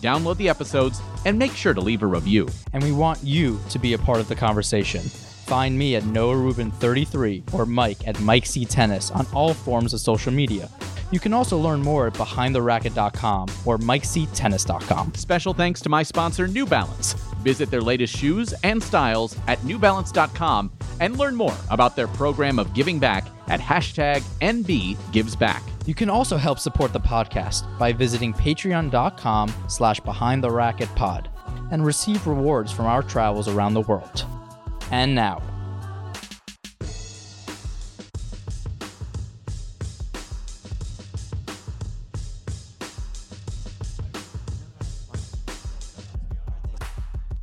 Download the episodes and make sure to leave a review. And we want you to be a part of the conversation. Find me at Noah Rubin 33 or Mike at Mike C Tennis on all forms of social media. You can also learn more at behindtheracket.com or mikectennis.com. Special thanks to my sponsor, New Balance. Visit their latest shoes and styles at newbalance.com and learn more about their program of giving back at hashtag NBGivesBack. You can also help support the podcast by visiting patreon.com slash behind the racket pod and receive rewards from our travels around the world. And now,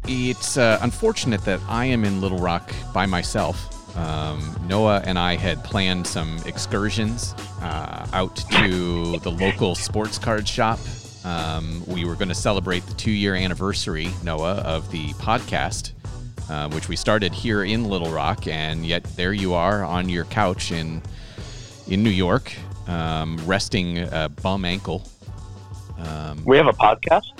It's uh, unfortunate that I am in Little Rock by myself. Um, Noah and I had planned some excursions uh, out to the local sports card shop. Um, we were going to celebrate the two year anniversary, Noah, of the podcast, uh, which we started here in Little Rock. And yet there you are on your couch in, in New York, um, resting a bum ankle. Um, we have a podcast?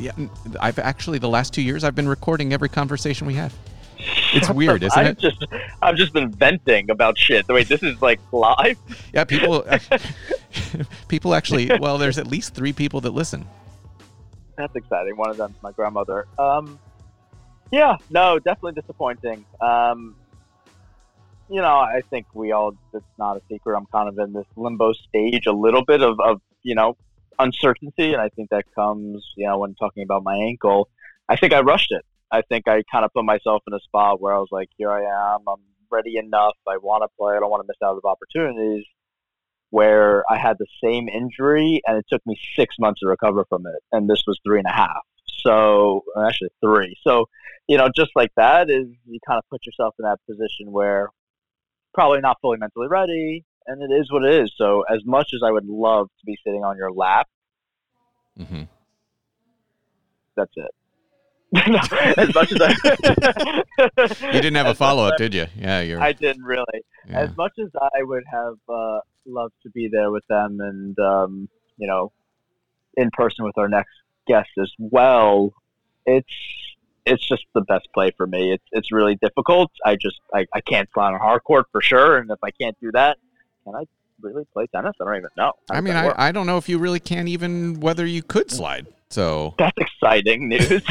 Yeah, I've actually the last two years I've been recording every conversation we have. It's weird, isn't I've it? Just, I've just been venting about shit. The wait, this is like live? Yeah, people, people actually. Well, there's at least three people that listen. That's exciting. One of them's my grandmother. Um, yeah, no, definitely disappointing. Um, you know, I think we all. It's not a secret. I'm kind of in this limbo stage, a little bit of, of you know, uncertainty, and I think that comes, you know, when talking about my ankle. I think I rushed it. I think I kind of put myself in a spot where I was like, here I am, I'm ready enough, I want to play, I don't want to miss out on opportunities. Where I had the same injury, and it took me six months to recover from it, and this was three and a half. So actually three. So you know, just like that is you kind of put yourself in that position where probably not fully mentally ready, and it is what it is. So as much as I would love to be sitting on your lap, mm-hmm. that's it. no, as much as I, you didn't have a follow up, did you? Yeah, you're. I didn't really. Yeah. As much as I would have uh, loved to be there with them, and um, you know, in person with our next guest as well, it's it's just the best play for me. It's it's really difficult. I just I, I can't slide on hard court for sure, and if I can't do that, can I really play tennis? I don't even know. How I mean, I, I don't know if you really can even whether you could slide. So that's exciting news.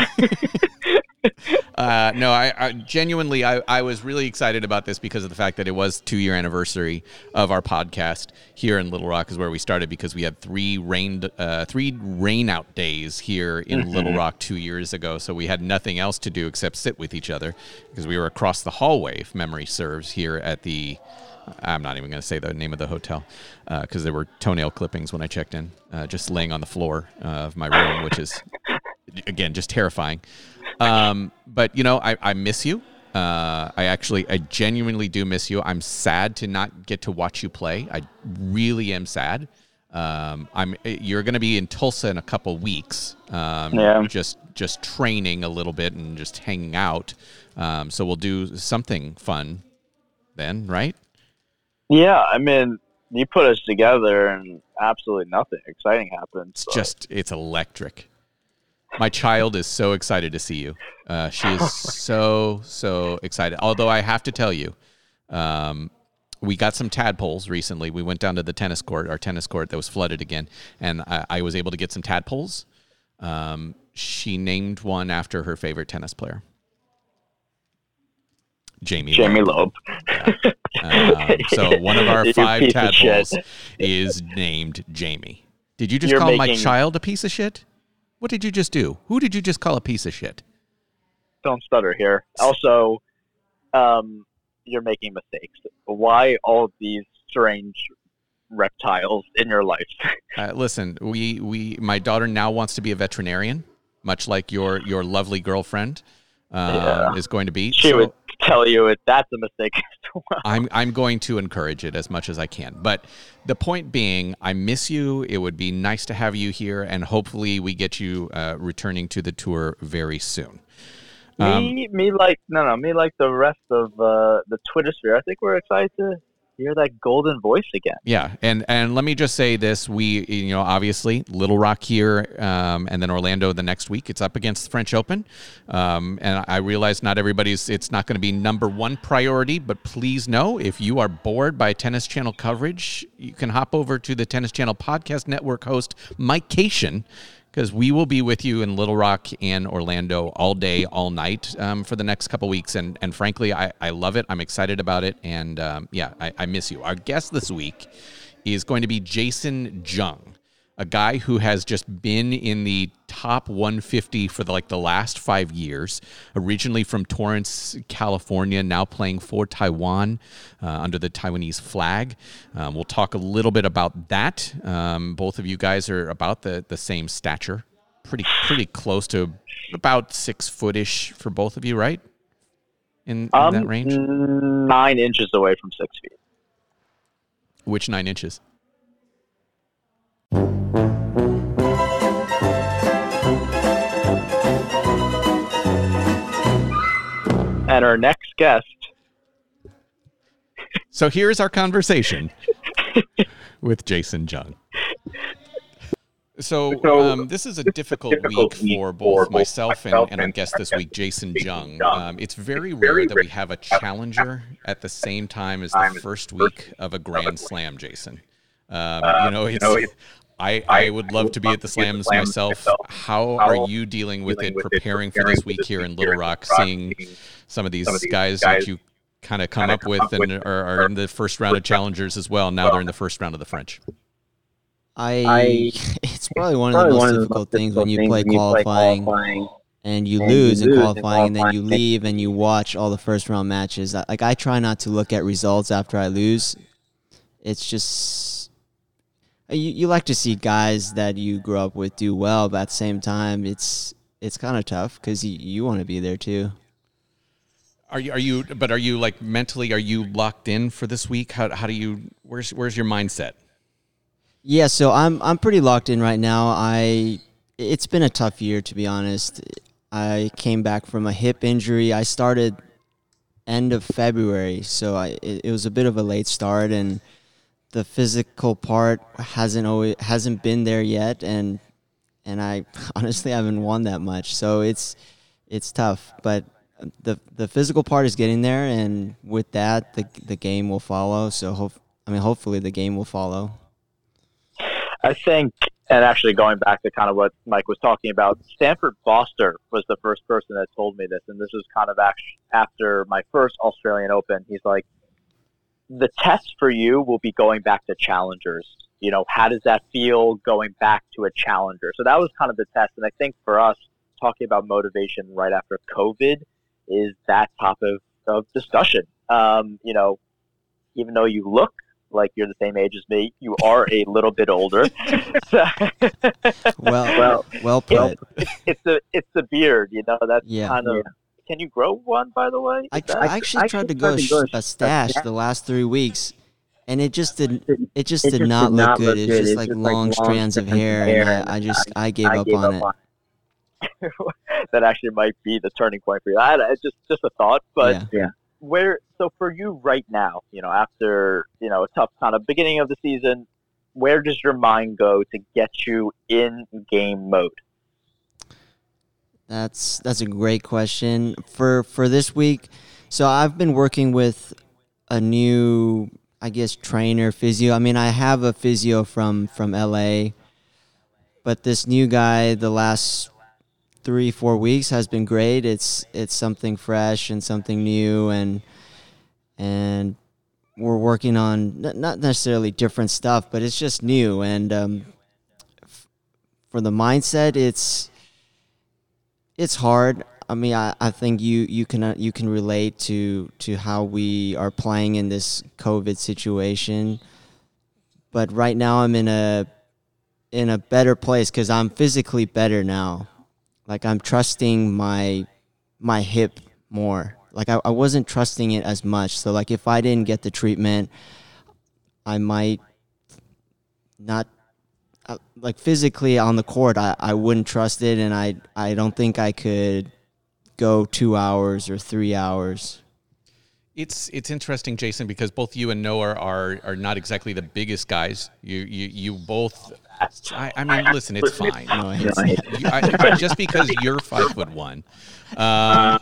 uh, no, I, I, genuinely, I, I was really excited about this because of the fact that it was two year anniversary of our podcast here in Little Rock, is where we started because we had three rain, uh, three rain out days here in mm-hmm. Little Rock two years ago. So we had nothing else to do except sit with each other because we were across the hallway, if memory serves, here at the I'm not even going to say the name of the hotel because uh, there were toenail clippings when I checked in, uh, just laying on the floor uh, of my room, which is again just terrifying. Um, but you know, I, I miss you. Uh, I actually, I genuinely do miss you. I'm sad to not get to watch you play. I really am sad. Um, I'm. You're going to be in Tulsa in a couple weeks. Um, yeah. Just just training a little bit and just hanging out. Um, so we'll do something fun then, right? Yeah, I mean, you put us together and absolutely nothing exciting happens. It's just it's electric. My child is so excited to see you. Uh, she is so so excited. Although I have to tell you, um, we got some tadpoles recently. We went down to the tennis court, our tennis court that was flooded again, and I, I was able to get some tadpoles. Um, she named one after her favorite tennis player. Jamie. Jamie Loeb. Yeah. Um, so one of our five tadpoles is named Jamie. Did you just You're call making... my child a piece of shit? What did you just do? Who did you just call a piece of shit? Don't stutter here. Also, um, you're making mistakes. Why all these strange reptiles in your life? uh, listen, we we my daughter now wants to be a veterinarian, much like your your lovely girlfriend. um, Yeah. is going to be. She So would tell you it, that's a mistake as well. I'm I'm going to encourage it as much as I can. But the point being, I miss you. It would be nice to have you here, and hopefully we get you uh, returning to the tour very soon. Um, me, me like no, no, me like the rest of uh, the Twitter sphere. I think we're excited to hear that golden voice again. Yeah, and and let me just say this: we, you know, obviously Little Rock here, um, and then Orlando the next week. It's up against the French Open, um, and I realize not everybody's. It's not going to be number one priority, but please know if you are bored by Tennis Channel coverage, you can hop over to the Tennis Channel podcast network host Mike Cation. Because we will be with you in Little Rock and Orlando all day, all night um, for the next couple weeks, and and frankly, I, I love it. I'm excited about it, and um, yeah, I, I miss you. Our guest this week is going to be Jason Jung, a guy who has just been in the top 150 for the, like the last five years. Originally from Torrance, California, now playing for Taiwan uh, under the Taiwanese flag. Um, we'll talk a little bit about that. Um, both of you guys are about the the same stature, pretty pretty close to about six footish for both of you, right? In, in Um, that range, nine inches away from six feet. which nine inches? And our next guest, So here's our conversation with Jason Jung. So um, this is a difficult, difficult week week for both both myself and, and our guest this week, Jason Jung. Um, it's very rare that we have a to have a challenger at the same time as the first week of a Grand Slam, Jason. Um, Uh, you know, you it's, know, it's- I, I- I would love would to be at the to be at the slams slams myself. myself. How How are you dealing with dealing it, with it, preparing for this week here in Little Rock, seeing some of these some of these guys, guys that you kind of come up come with and are, are in the first round of challengers as well. Now they're in the first round of the French. I, I- it's probably one of the most one the difficult things when you play things when you play qualifying qualifying. and you and you lose in lose in qualifying and then you leave and you watch all the first round matches. Like I try not to look at results after I lose. It's just Uh, you, you like to see guys that you grew up with do well, but at the same time, it's it's kind of tough because you, you want to be there too. Are you? Are you? But are you like mentally? Are you locked in for this week? How, how do you? Where's Where's your mindset? Yeah, so I'm I'm pretty locked in right now. I it's been a tough year to be honest. I came back from a hip injury. I started end of February, so I it, it was a bit of a late start and the physical part hasn't always hasn't been there yet and and I honestly haven't won that much. So it's it's tough, but the the physical part is getting there and with that the the game will follow. So hope I mean hopefully the game will follow. I think, and actually going back to kind of what Mike was talking about, Stanford Foster was the first person that told me this, and this was kind of after my first Australian Open. He's like, the test for you will be going back to challengers. You know, how does that feel going back to a challenger? So that was kind of the test, and I think for us, talking about motivation right after COVID is that topic of of discussion. Um, you know, even though you look like you're the same age as me, you are a little bit older. So- Well, Well, well put. it's the it's the beard, you know. That's Yeah. kind of. Can you grow one, by the way? I, tr- that- I actually tried to go sh- a stash the last three weeks, and it just did. It just It did just not did look not good. look It's good. just It's like just like long long strands of hair, hair, and and I, I just I gave I up gave on up it. on that actually might be the turning point for you. I, it's just just a thought, but yeah. where so for you right now, you know, after you know a tough kind of beginning of the season, where does your mind go to get you in game mode? That's that's a great question for for this week. So I've been working with a new, I guess, trainer physio. I mean, I have a physio from from LA, but this new guy, the last three four weeks has been great. It's it's something fresh and something new, and and we're working on not necessarily different stuff, but it's just new. And um, f- for the mindset, it's it's hard. I mean, I, I think you you can uh, you can relate to to how we are playing in this COVID situation. But right now, I'm in a in a better place because I'm physically better now. Like I'm trusting my my hip more. Like I, I wasn't trusting it as much. So like if I didn't get the treatment, I might not like physically on the court. I, I wouldn't trust it, and I I don't think I could go two hours or three hours. It's it's interesting, Jason, because both you and Noah are are not exactly the biggest guys. You you you both. I, I mean, listen, it's fine. No, You- I- I- just because you're five foot one, um,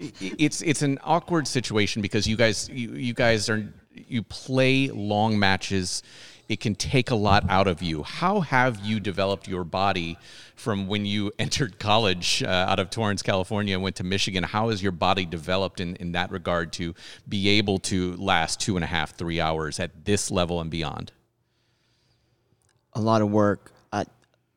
it's it's an awkward situation because you guys you, you guys are you play long matches. It can take a lot out of you. How have you developed your body from when you entered college uh, out of Torrance, California, and went to Michigan? How has your body developed in, in that regard to be able to last two and a half, three hours at this level and beyond? a lot of work.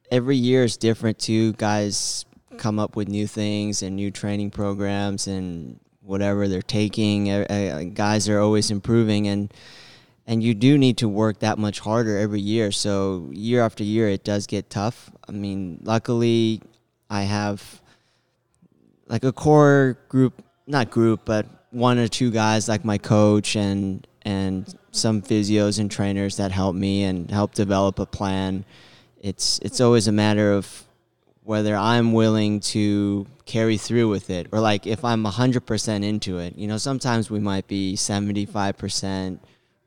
Every year is different too. Guys come up with new things and new training programs and whatever they're taking. Uh, guys are always improving and and you do need to work that much harder every year. So year after year, it does get tough. I mean, luckily, I have like a core group, not group, but one or two guys like my coach and and some physios and trainers that help me and help develop a plan. It's it's always a matter of whether I'm willing to carry through with it or like if I'm 100% into it. You know, sometimes we might be 75%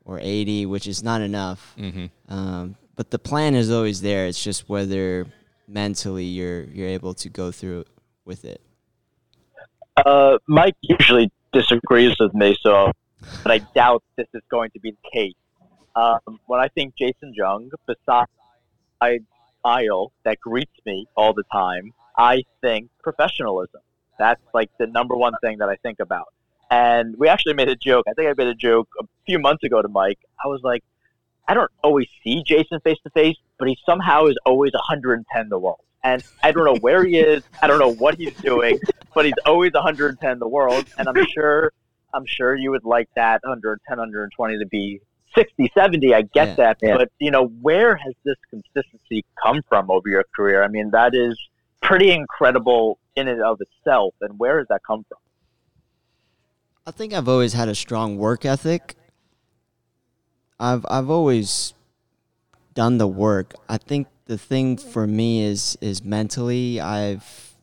or 80, which is not enough. Mm-hmm. Um, but the plan is always there. It's just whether mentally you're you're able to go through with it. Uh, Mike usually disagrees with me, so but I doubt this is going to be the case. Um, when I think Jason Jung, besides Isle that greets me all the time, I think professionalism. That's like the number one thing that I think about. And we actually made a joke. I think I made a joke a few months ago to Mike. I was like, I don't always see Jason face to face, but he somehow is always 110 the world. And I don't know where he is. I don't know what he's doing, but he's always 110 the world. And I'm sure, I'm sure you would like that 110, 120 to be 60, 70. I get Yeah. that, Yeah. but you know, where has this consistency come from over your career? I mean, that is pretty incredible in and of itself. And where has that come from? I think I've always had a strong work ethic. I've I've always done the work. I think the thing for me is is mentally I've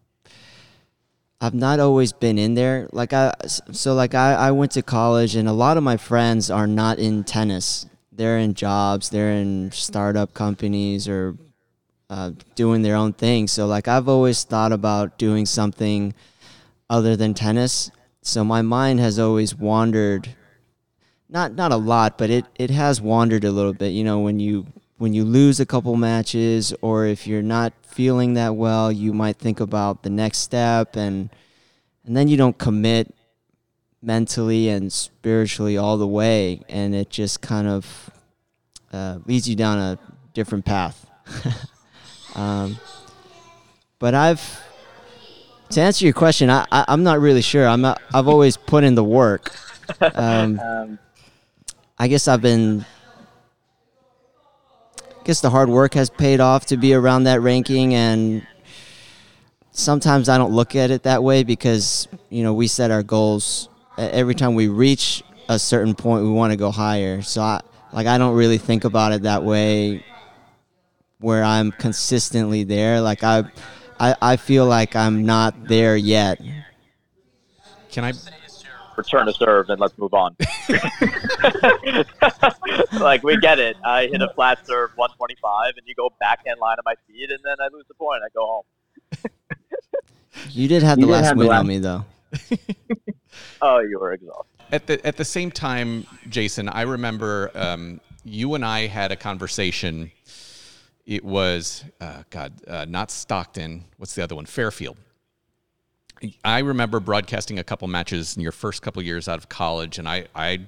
I've not always been in there. Like I so like I, I went to college and a lot of my friends are not in tennis. They're in jobs, they're in startup companies or uh, doing their own thing. So like I've always thought about doing something other than tennis. So my mind has always wandered not not a lot, but it, it has wandered a little bit. You know, when you when you lose a couple matches or if you're not feeling that well, you might think about the next step and and then you don't commit mentally and spiritually all the way and it just kind of uh, leads you down a different path. um, but I've to answer your question, I, I I'm not really sure. I'm not, I've always put in the work. Um, Um, I guess I've been. I guess the hard work has paid off to be around that ranking, and sometimes I don't look at it that way because you know we set our goals. Every time we reach a certain point, we want to go higher. So I like I don't really think about it that way. Where I'm consistently there, like I, I, I feel like I'm not there yet. Can I return to serve and let's move on. like we get it. I hit a flat serve 125 and you go backhand line on my feet and then I lose the point. I go home. You did have the did last have the win last- on me though. Oh, you were exhausted. at the at the same time, Jason, I remember um, you and I had a conversation. It was uh, God, uh, not Stockton. What's the other one? Fairfield. I remember broadcasting a couple matches in your first couple years out of college, and I, I,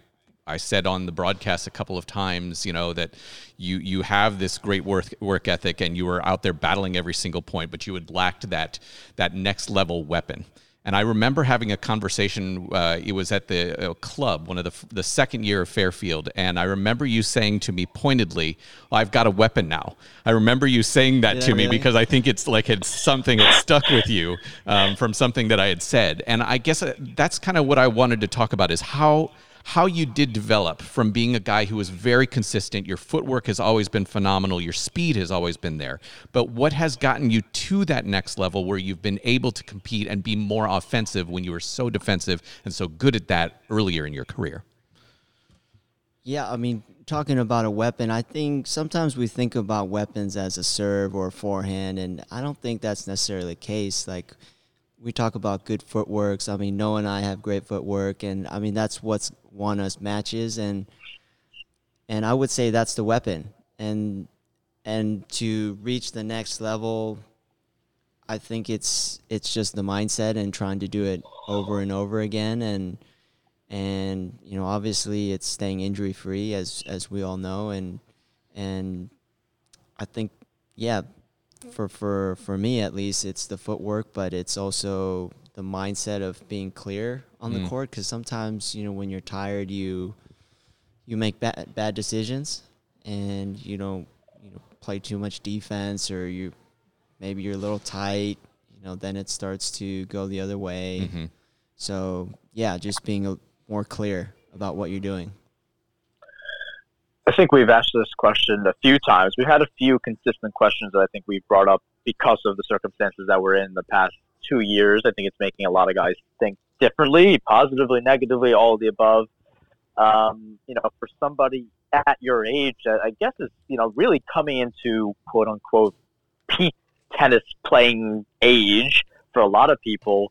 I said on the broadcast a couple of times, you know, that you you have this great work work ethic, and you were out there battling every single point, but you had lacked that that next level weapon. And I remember having a conversation. Uh, it was at the uh, club, one of the the second year of Fairfield, and I remember you saying to me pointedly, well, "I've got a weapon now." I remember you saying that to me really? because I think it's like it's something that stuck with you um, from something that I had said, and I guess uh, that's kind of what I wanted to talk about is how how you did develop from being a guy who was very consistent. Your footwork has always been phenomenal. Your speed has always been there. But what has gotten you to that next level where you've been able to compete and be more offensive when you were so defensive and so good at that earlier in your career? Yeah, I mean, talking about a weapon, I think sometimes we think about weapons as a serve or a forehand, and I don't think that's necessarily the case. Like, we talk about good footworks. I mean, Noah and I have great footwork, and I mean that's what's won us matches, and and I would say that's the weapon. And and to reach the next level, I think it's it's just the mindset and trying to do it over and over again, and and you know obviously it's staying injury free as as we all know, and and I think yeah for for for me at least it's the footwork but it's also the mindset of being clear on Mm. the court because sometimes you know when you're tired you you make bad bad decisions and you don't you know play too much defense or you maybe you're a little tight you know then it starts to go the other way Mhm. so yeah just being a, more clear about what you're doing I think we've asked this question a few times. We've had a few consistent questions that I think we've brought up because of the circumstances that we're in the past two years. I think it's making a lot of guys think differently, positively, negatively, all the above. Um, you know, for somebody at your age, that I guess is you know really coming into quote unquote peak tennis playing age for a lot of people.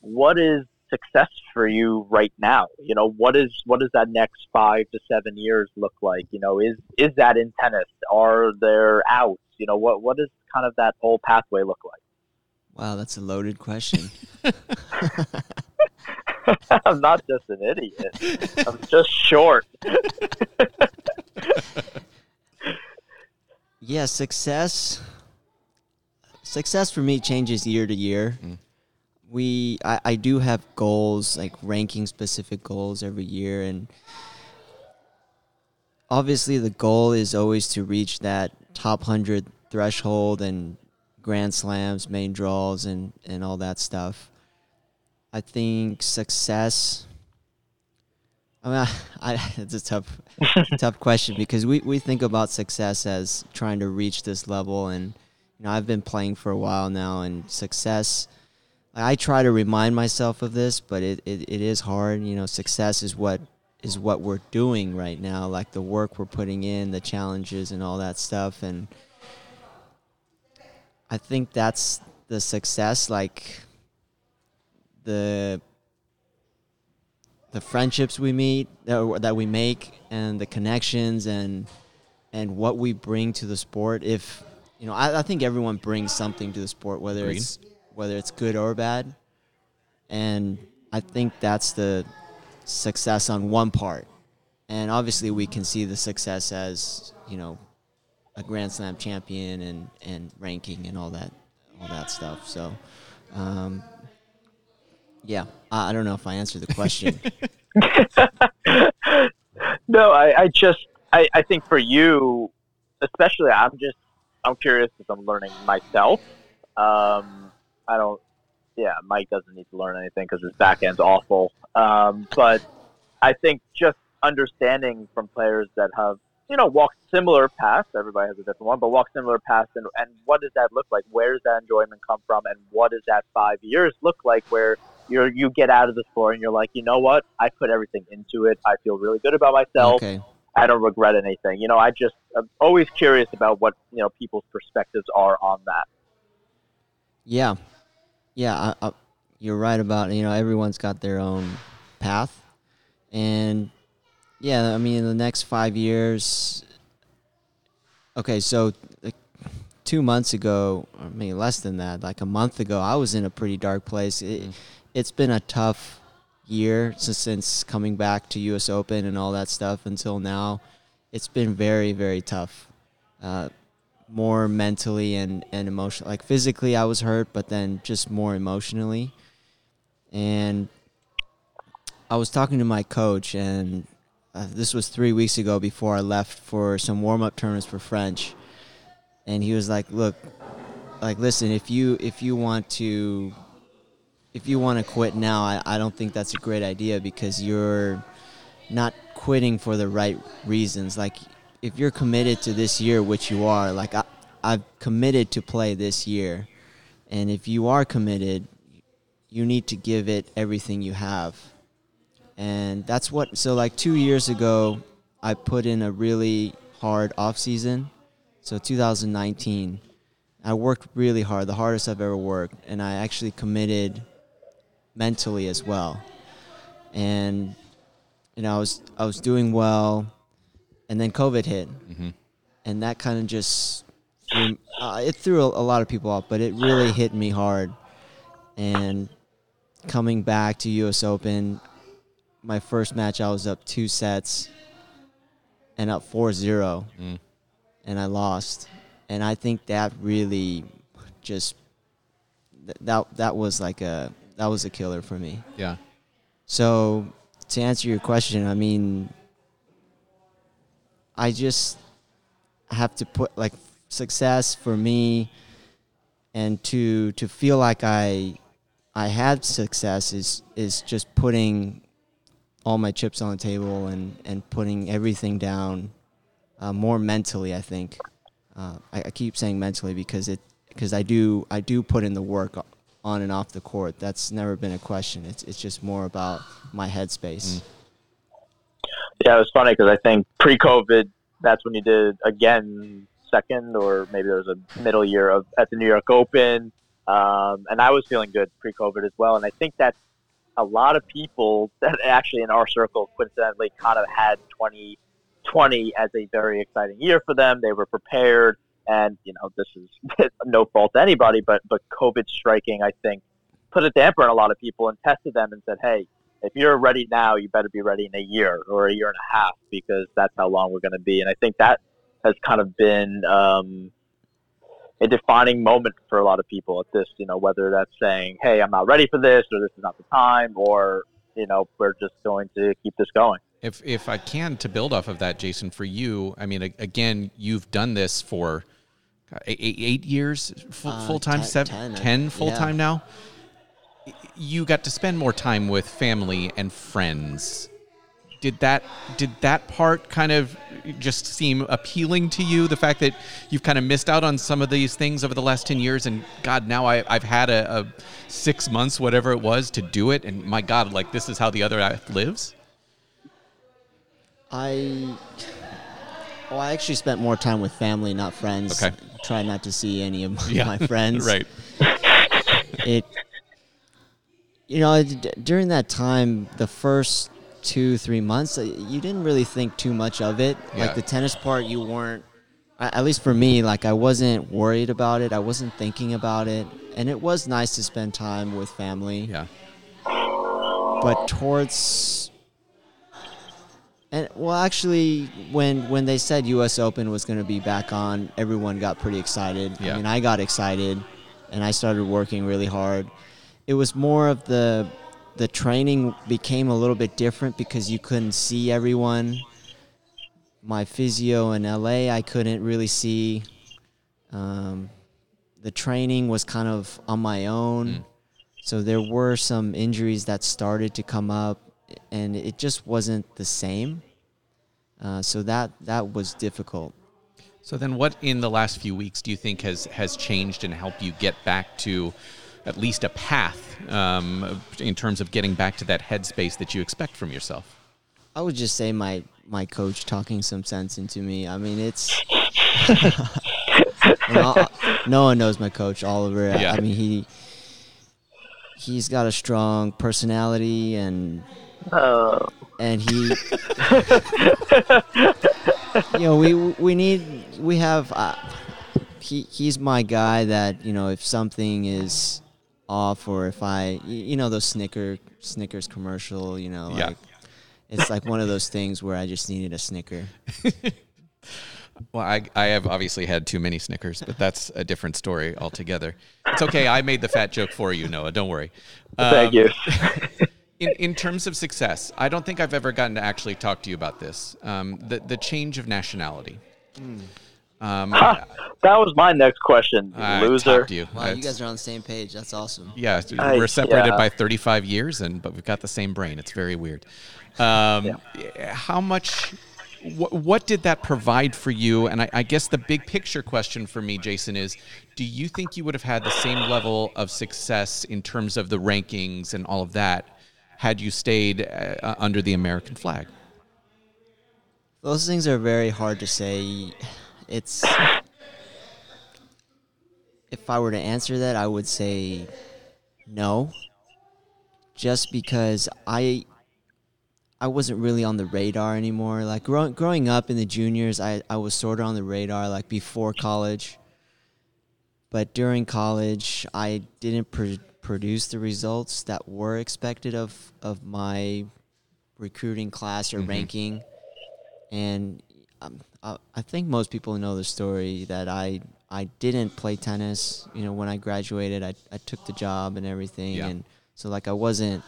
What is success for you right now? You know, what is what does that next five to seven years look like? You know, is is that in tennis? Are there outs? You know, what what does kind of that whole pathway look like? wow that's a loaded question I'm not just an idiot. I'm just short. Yeah, success. Success for me changes year to year. Mm. We, I, I do have goals, like ranking specific goals every year, and obviously the goal is always to reach that top hundred threshold and grand slams, main draws, and and all that stuff. I think success. I mean, I, I, it's a tough, tough question because we, we think about success as trying to reach this level, and you know I've been playing for a while now, and success. I try to remind myself of this, but it, it, it is hard. You know, success is what is what we're doing right now, like the work we're putting in, the challenges, and all that stuff, and I think that's the success. Like the the friendships we meet that, that we make and the connections and and what we bring to the sport if you know I, I think everyone brings something to the sport whether Agreed. it's whether it's good or bad. And i think that's the success on one part. And obviously we can see the success as you know a grand slam champion and and ranking and all that all that stuff. So um, yeah I, I don't know if i answered the question. No, I, I just I, I think for you, especially, I'm just I'm curious because I'm learning myself. Um, I don't. Yeah, Mike doesn't need to learn anything because his back end's awful. Um, but I think just understanding from players that have you know walked similar paths. Everybody has a different one, but walk similar paths, and and what does that look like? Where does that enjoyment come from, and what does that five years look like? Where you're you get out of the sport and you're like, you know what? I put everything into it. I feel really good about myself. okay I don't regret anything. You know, I just I'm always curious about what you know people's perspectives are on that. Yeah, yeah, I, I, you're right about you know everyone's got their own path, and yeah, I mean in the next five years. Okay, so like, two months ago, I mean less than that, like a month ago, I was in a pretty dark place. It, It's been a tough year since, since coming back to U.S. Open and all that stuff until now. It's been very, very tough. Uh, more mentally and, and emotionally. Like physically, I was hurt, but then just more emotionally. and I was talking to my coach, and uh, this was three weeks ago before I left for some warm up tournaments for French, and he was like, "Look, like listen, if you if you want to if you want to quit now, I, I don't think that's a great idea because you're not quitting for the right reasons. Like if you're committed to this year, which you are, like I, I've committed to play this year, and if you are committed, you need to give it everything you have. And that's what so like 2 years ago I put in a really hard off season. So 2019 I worked really hard, the hardest I've ever worked, and I actually committed mentally as well. And you know, I was I was doing well, and then COVID hit, Mm-hmm. and that kind of just threw, uh, it threw a, a lot of people off, but it really hit me hard. And coming back to U.S. Open, my first match I was up two sets, and up 4-0, Mm. and I lost. And I think that really just th- that that was like a that was a killer for me. Yeah. So to answer your question, I mean, I just have to put like success for me, and to to feel like I I had success is is just putting all my chips on the table and and putting everything down uh, more mentally. I think uh, I, I keep saying mentally because it because I do I do put in the work on and off the court. That's never been a question. It's it's just more about my headspace. Mm. Yeah, it was funny because I think pre-COVID, that's when you did again second, or maybe there was a middle year of at the New York Open, um, and I was feeling good pre-COVID as well. And I think that's a lot of people that actually in our circle coincidentally kind of had 2020 as a very exciting year for them. They were prepared, and you know this is no fault to anybody, but but COVID striking, I think, put a damper on a lot of people and tested them and said, hey if you're ready now, you better be ready in a year or a year and a half because that's how long we're going to be. And I think that has kind of been um, a defining moment for a lot of people at this, you know, whether that's saying, hey, I'm not ready for this or this is not the time or, you know, we're just going to keep this going. If if I can to build off of that, Jason, for you, I mean, again, you've done this for eight, eight, eight, eight years full, uh, time, ten- seven, ten, I- 10 full yeah. time now. You got to spend more time with family and friends. Did that did that part kind of just seem appealing to you? The fact that you've kind of missed out on some of these things over the last ten years, and God, now I, I've had a, a six months, whatever it was, to do it, and my God, like this is how the other act lives. I well, I actually spent more time with family, not friends. Okay. Try not to see any of my, Yeah, my friends. right? It, you know, d- during that time, the first two, three months, uh, you didn't really think too much of it. Yeah. Like the tennis part, you weren't, at least for me, like I wasn't worried about it. I wasn't thinking about it, and it was nice to spend time with family. Yeah. but towards and well actually when when they said US Open was going to be back on everyone got pretty excited Yeah. I mean I got excited and I started working really hard it was more of the the training became a little bit different because you couldn't see everyone my physio in LA I couldn't really see um, the training was kind of on my own Mm. so there were some injuries that started to come up, and it just wasn't the same. Uh, so that that was difficult. So then, what in the last few weeks do you think has has changed and helped you get back to at least a path um, in terms of getting back to that headspace that you expect from yourself? I would just say my my coach talking some sense into me. I mean, it's no one knows my coach Oliver. I- Yeah. I mean he he's got a strong personality and Uh, and he you know we we need we have uh, he he's my guy that you know if something is off or if I, you know those Snicker Snickers commercial you know Yeah. like it's like one of those things where I just needed a Snicker. Well, I, I have obviously had too many Snickers, but that's a different story altogether. It's okay. I made the fat joke for you, Noah. Don't worry. Thank Um, you. in, in terms of success, I don't think I've ever gotten to actually talk to you about this. Um, the the change of nationality. Um, Ha, that was my next question. you I loser. you. Wow, you guys are on the same page. That's awesome. yeah, I- we're separated yeah. by 35 years, and but we've got the same brain. It's very weird. Um, How much? What, what did that provide for you? And I, I guess the big picture question for me, Jason, is: Do you think you would have had the same level of success in terms of the rankings and all of that had you stayed uh, under the American flag? Those things are very hard to say. It's if I were to answer that, I would say no. Just because I I wasn't really on the radar anymore. Like growing growing up in the juniors, I, I was sort of on the radar like before college. But during college, I didn't pr- produce the results that were expected of of my recruiting class or ranking and um, I, I think most people know the story that I I didn't play tennis. You know, when I graduated, I, I took the job and everything, Yeah. and so like I wasn't.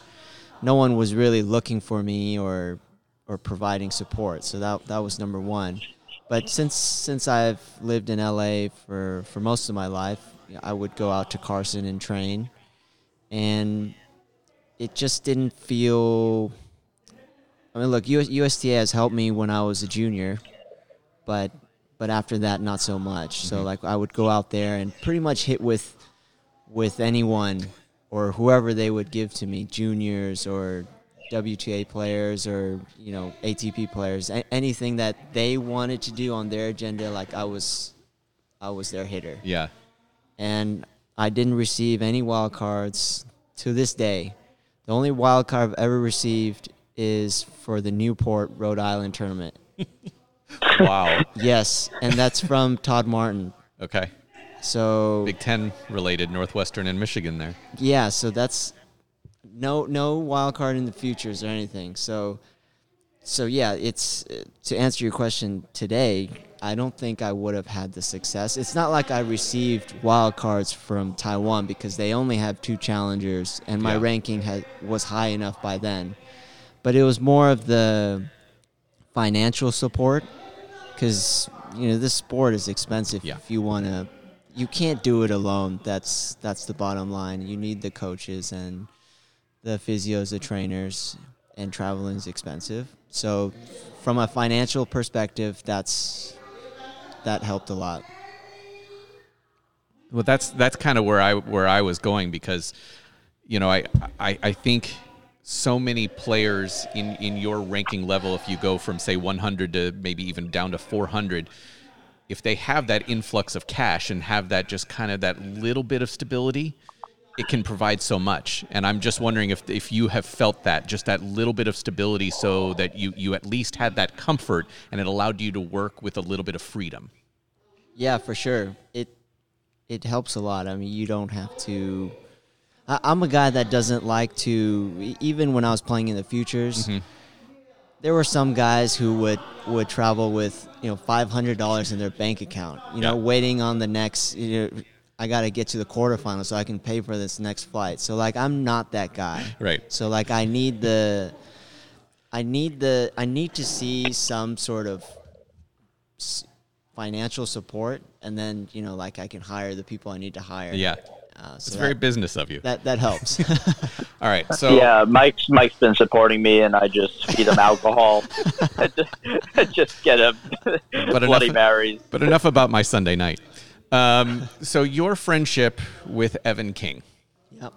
No one was really looking for me or or providing support. So that that was number one. But since since I've lived in LA for for most of my life, I would go out to Carson and train, and it just didn't feel I mean, look, US, USTA has helped me when I was a junior, but but after that, not so much. So mm-hmm. like, I would go out there and pretty much hit with with anyone or whoever they would give to me, juniors or WTA players or you know ATP players, a- anything that they wanted to do on their agenda. Like I was, I was their hitter Yeah. and I didn't receive any wild cards to this day. The only wild card I've ever received is for the Newport, Rhode Island tournament. Wow. Yes, and that's from Todd Martin. Okay. So Big Ten related, Northwestern and Michigan there. yeah, so that's no no wild card in the futures or anything. So so yeah, it's uh, to answer your question today. I don't think I would have had the success. It's not like I received wild cards from Taiwan because they only have two challengers, and my Yeah. ranking had was high enough by then. But it was more of the financial support because you know this sport is expensive. Yeah. if you want to you can't do it alone. That's that's the bottom line. You need the coaches and the physios the trainers and traveling is expensive. So from a financial perspective that's that helped a lot. Well, that's that's kind of where I where I was going because, you know, I, I I think so many players in in your ranking level, if you go from say 100 to maybe even down to 400, if they have that influx of cash and have that just kind of that little bit of stability, it can provide so much. And I'm just wondering if if you have felt that just that little bit of stability, so that you you at least had that comfort and it allowed you to work with a little bit of freedom. Yeah, for sure. It it helps a lot. I mean, you don't have to. I, I'm a guy that doesn't like to. Even when I was playing in the futures, mm-hmm. there were some guys who would would travel with you know five hundred dollars in their bank account. You know, Yeah. waiting on the next. You know, I got to get to the quarterfinals so I can pay for this next flight. So like, I'm not that guy. Right. So like, I need the. I need the. I need to see some sort of financial support, and then you know, like I can hire the people I need to hire. Yeah. Uh, so It's that, very business of you. that that helps. All right. So yeah, Mike's Mike's been supporting me, and I just feed him alcohol. Just, just get him Bloody enough- Marys. But enough about my Sunday night. Um, so your friendship with Evan King. yep.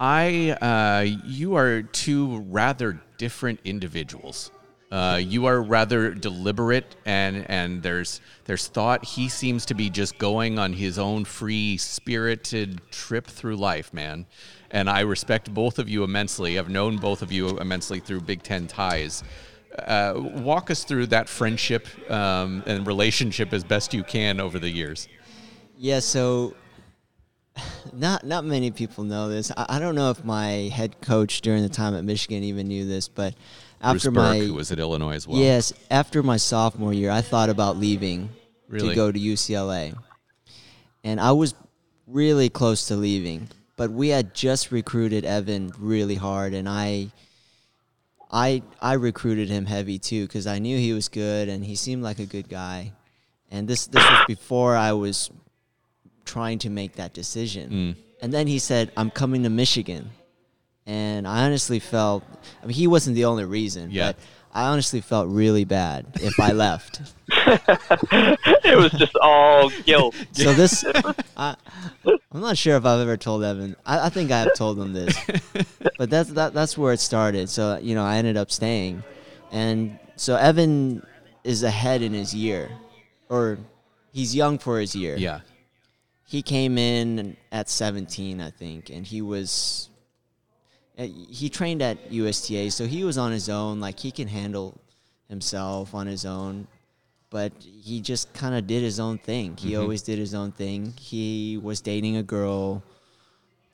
I, uh, you are two rather different individuals. Uh, you are rather deliberate, and and there's there's thought. He seems to be just going on his own free spirited trip through life, man. And I respect both of you immensely. I've known both of you immensely through Big Ten ties. Uh, walk us through that friendship um, and relationship as best you can over the years. Yeah, so not not many people know this. I, I don't know if my head coach during the time at Michigan even knew this, but after Bruce my Berque, who was at Illinois as well. yes, after my sophomore year, I thought about leaving Really? to go to UCLA, and I was really close to leaving. But we had just recruited Evan really hard, and I, I, I recruited him heavy too because I knew he was good and he seemed like a good guy. And this this was before I was trying to make that decision. Mm. And then he said, "I'm coming to Michigan," and I honestly felt. I mean, he wasn't the only reason, Yeah. but I honestly felt really bad if I left. it was just all guilt. So this, I, I'm not sure if I've ever told Evan. I, I think I have told him this, but that's that, that's where it started. So you know, I ended up staying, and so Evan is ahead in his year, or he's young for his year. Yeah. he came in at 17, I think, and he was. Uh, He trained at USTA, so he was on his own. Like he can handle himself on his own, but he just kind of did his own thing. He always did his own thing. He was dating a girl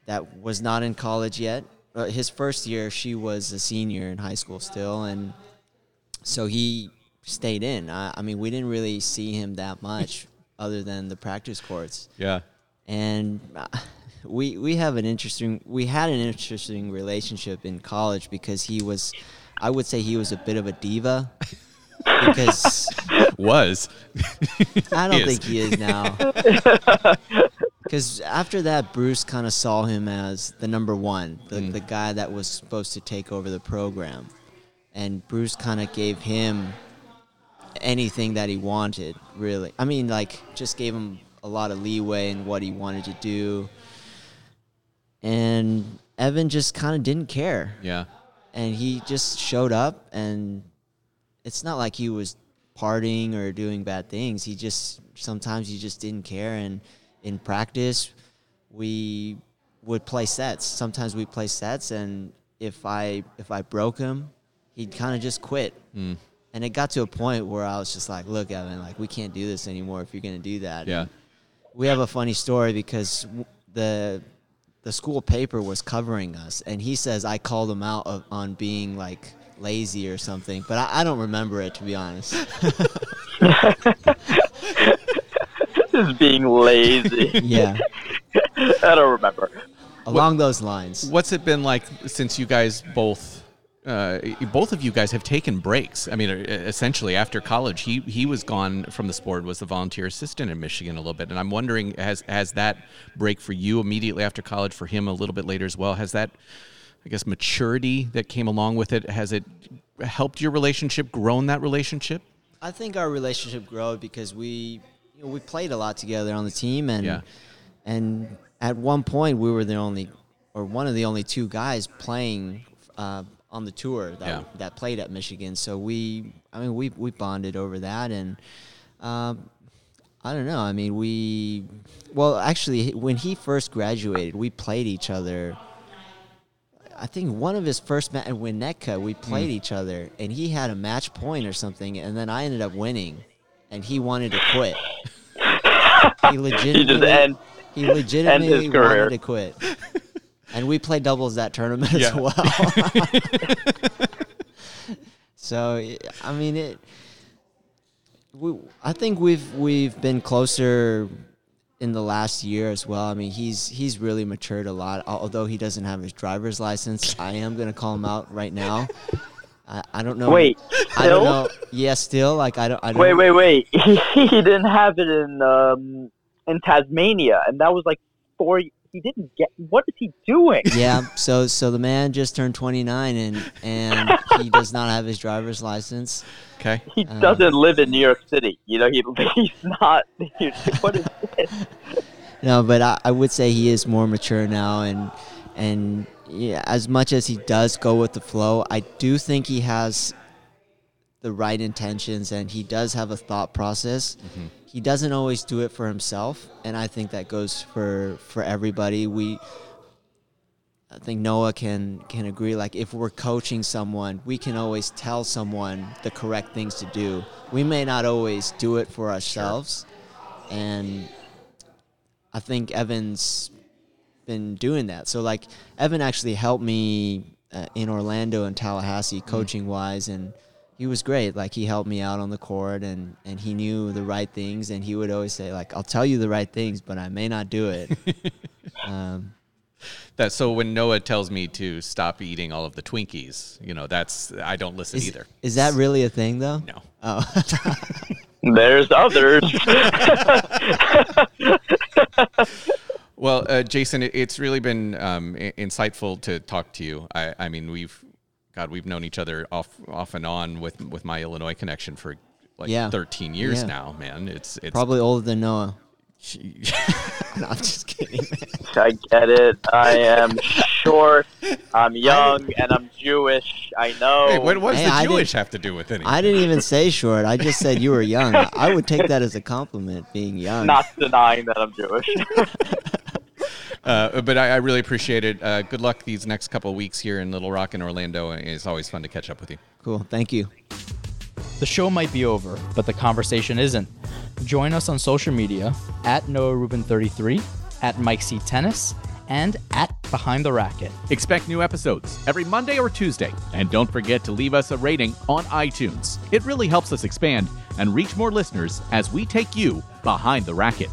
that was not in college yet. Uh, his first year, she was a senior in high school still, and so he stayed in. I, I mean, we didn't really see him that much other than the practice courts Yeah. and uh, we we have an interesting we had an interesting relationship in college because he was I would say he was a bit of a diva because Was. I don't He think he is now. Because after that, Bruce kind of saw him as the number one, the, Mm. the guy that was supposed to take over the program. And Bruce kind of gave him anything that he wanted, really. I mean, like, just gave him a lot of leeway in what he wanted to do. And Evan just kind of didn't care yeah. and he just showed up and it's not like he was partying or doing bad things he just sometimes he just didn't care and in practice we would play sets sometimes we play sets and if i if i broke him he'd kind of just quit Mm. and it got to a point where i was just like look evan like we can't do this anymore if you're going to do that Yeah. And we have a funny story because w- the the school paper was covering us, and he says I called him out of, on being like lazy or something, but I, I don't remember it to be honest. Just being lazy. yeah, I don't remember. along those lines. What's it been like since you guys both, uh, both of you guys have taken breaks? I mean, essentially after college, he he was gone from the sport, was the volunteer assistant in Michigan a little bit, and I'm wondering has has that break for you immediately after college, for him a little bit later as well, has that, I guess, maturity that came along with it, has it helped your relationship, grown that relationship? I think our relationship grew because we you know, we played a lot together on the team, and Yeah. and at one point we were the only or one of the only two guys playing uh, on the tour that Yeah. that played at Michigan. So we, I mean, we we bonded over that, and um, I don't know. I mean, we well actually when he first graduated, we played each other. I think one of his first ma- at Winnetka, we played each other, and he had a match point or something, and then I ended up winning, and he wanted to quit. He legitimately, end- he legitimately wanted to quit, and we played doubles that tournament as well. so I mean it. We, I think we've we've been closer in the last year as well. I mean, he's he's really matured a lot. Although he doesn't have his driver's license, I am gonna call him out right now. I, I don't know. Wait, I don't still? know. Yeah, still like I don't. I don't Wait, wait, wait. He, he didn't have it in um, in Tasmania, and that was like four. He didn't get. What is he doing? Yeah. So so the man just turned 29 and and he does not have his driver's license. Okay. He Uh, doesn't live in New York City. You know, he he's not. What is this? No, but I, I would say he is more mature now, and and yeah, as much as he does go with the flow, I do think he has the right intentions, and he does have a thought process. He doesn't always do it for himself, and I think that goes for for everybody. We. I think Noah can can agree. Like if we're coaching someone, we can always tell someone the correct things to do. We may not always do it for ourselves, and I think Evan's been doing that. So like Evan actually helped me uh, in Orlando and Tallahassee, coaching wise, and he was great. Like he helped me out on the court, and and he knew the right things, and he would always say like, "I'll tell you the right things, but I may not do it." um, That so when Noah tells me to stop eating all of the Twinkies, you know, that's I don't listen is, either. is that really a thing though? No. Oh, There's others. Well, uh, Jason, it's really been um, i- insightful to talk to you. I, I mean, we've, God, we've known each other off, off and on with with my Illinois connection for like Yeah. 13 years Yeah. now, man. It's it's probably older than Noah. no, I'm just kidding. Man. I get it. I am short. I'm young, and I'm Jewish. I know. Hey, what, what does Hey, the I Jewish didn't- have to do with anything? I didn't even say short. I just said you were young. I would take that as a compliment, being young. Not denying that I'm Jewish. Uh, but I, I really appreciate it. Uh, good luck these next couple of weeks here in Little Rock and Orlando. It's always fun to catch up with you. Cool. Thank you. The show might be over, but the conversation isn't. Join us on social media at Noah Rubin 33, at Mike C Tennis, and at Behind the Racket. Expect new episodes every Monday or Tuesday. And don't forget to leave us a rating on iTunes. It really helps us expand and reach more listeners as we take you behind the racket.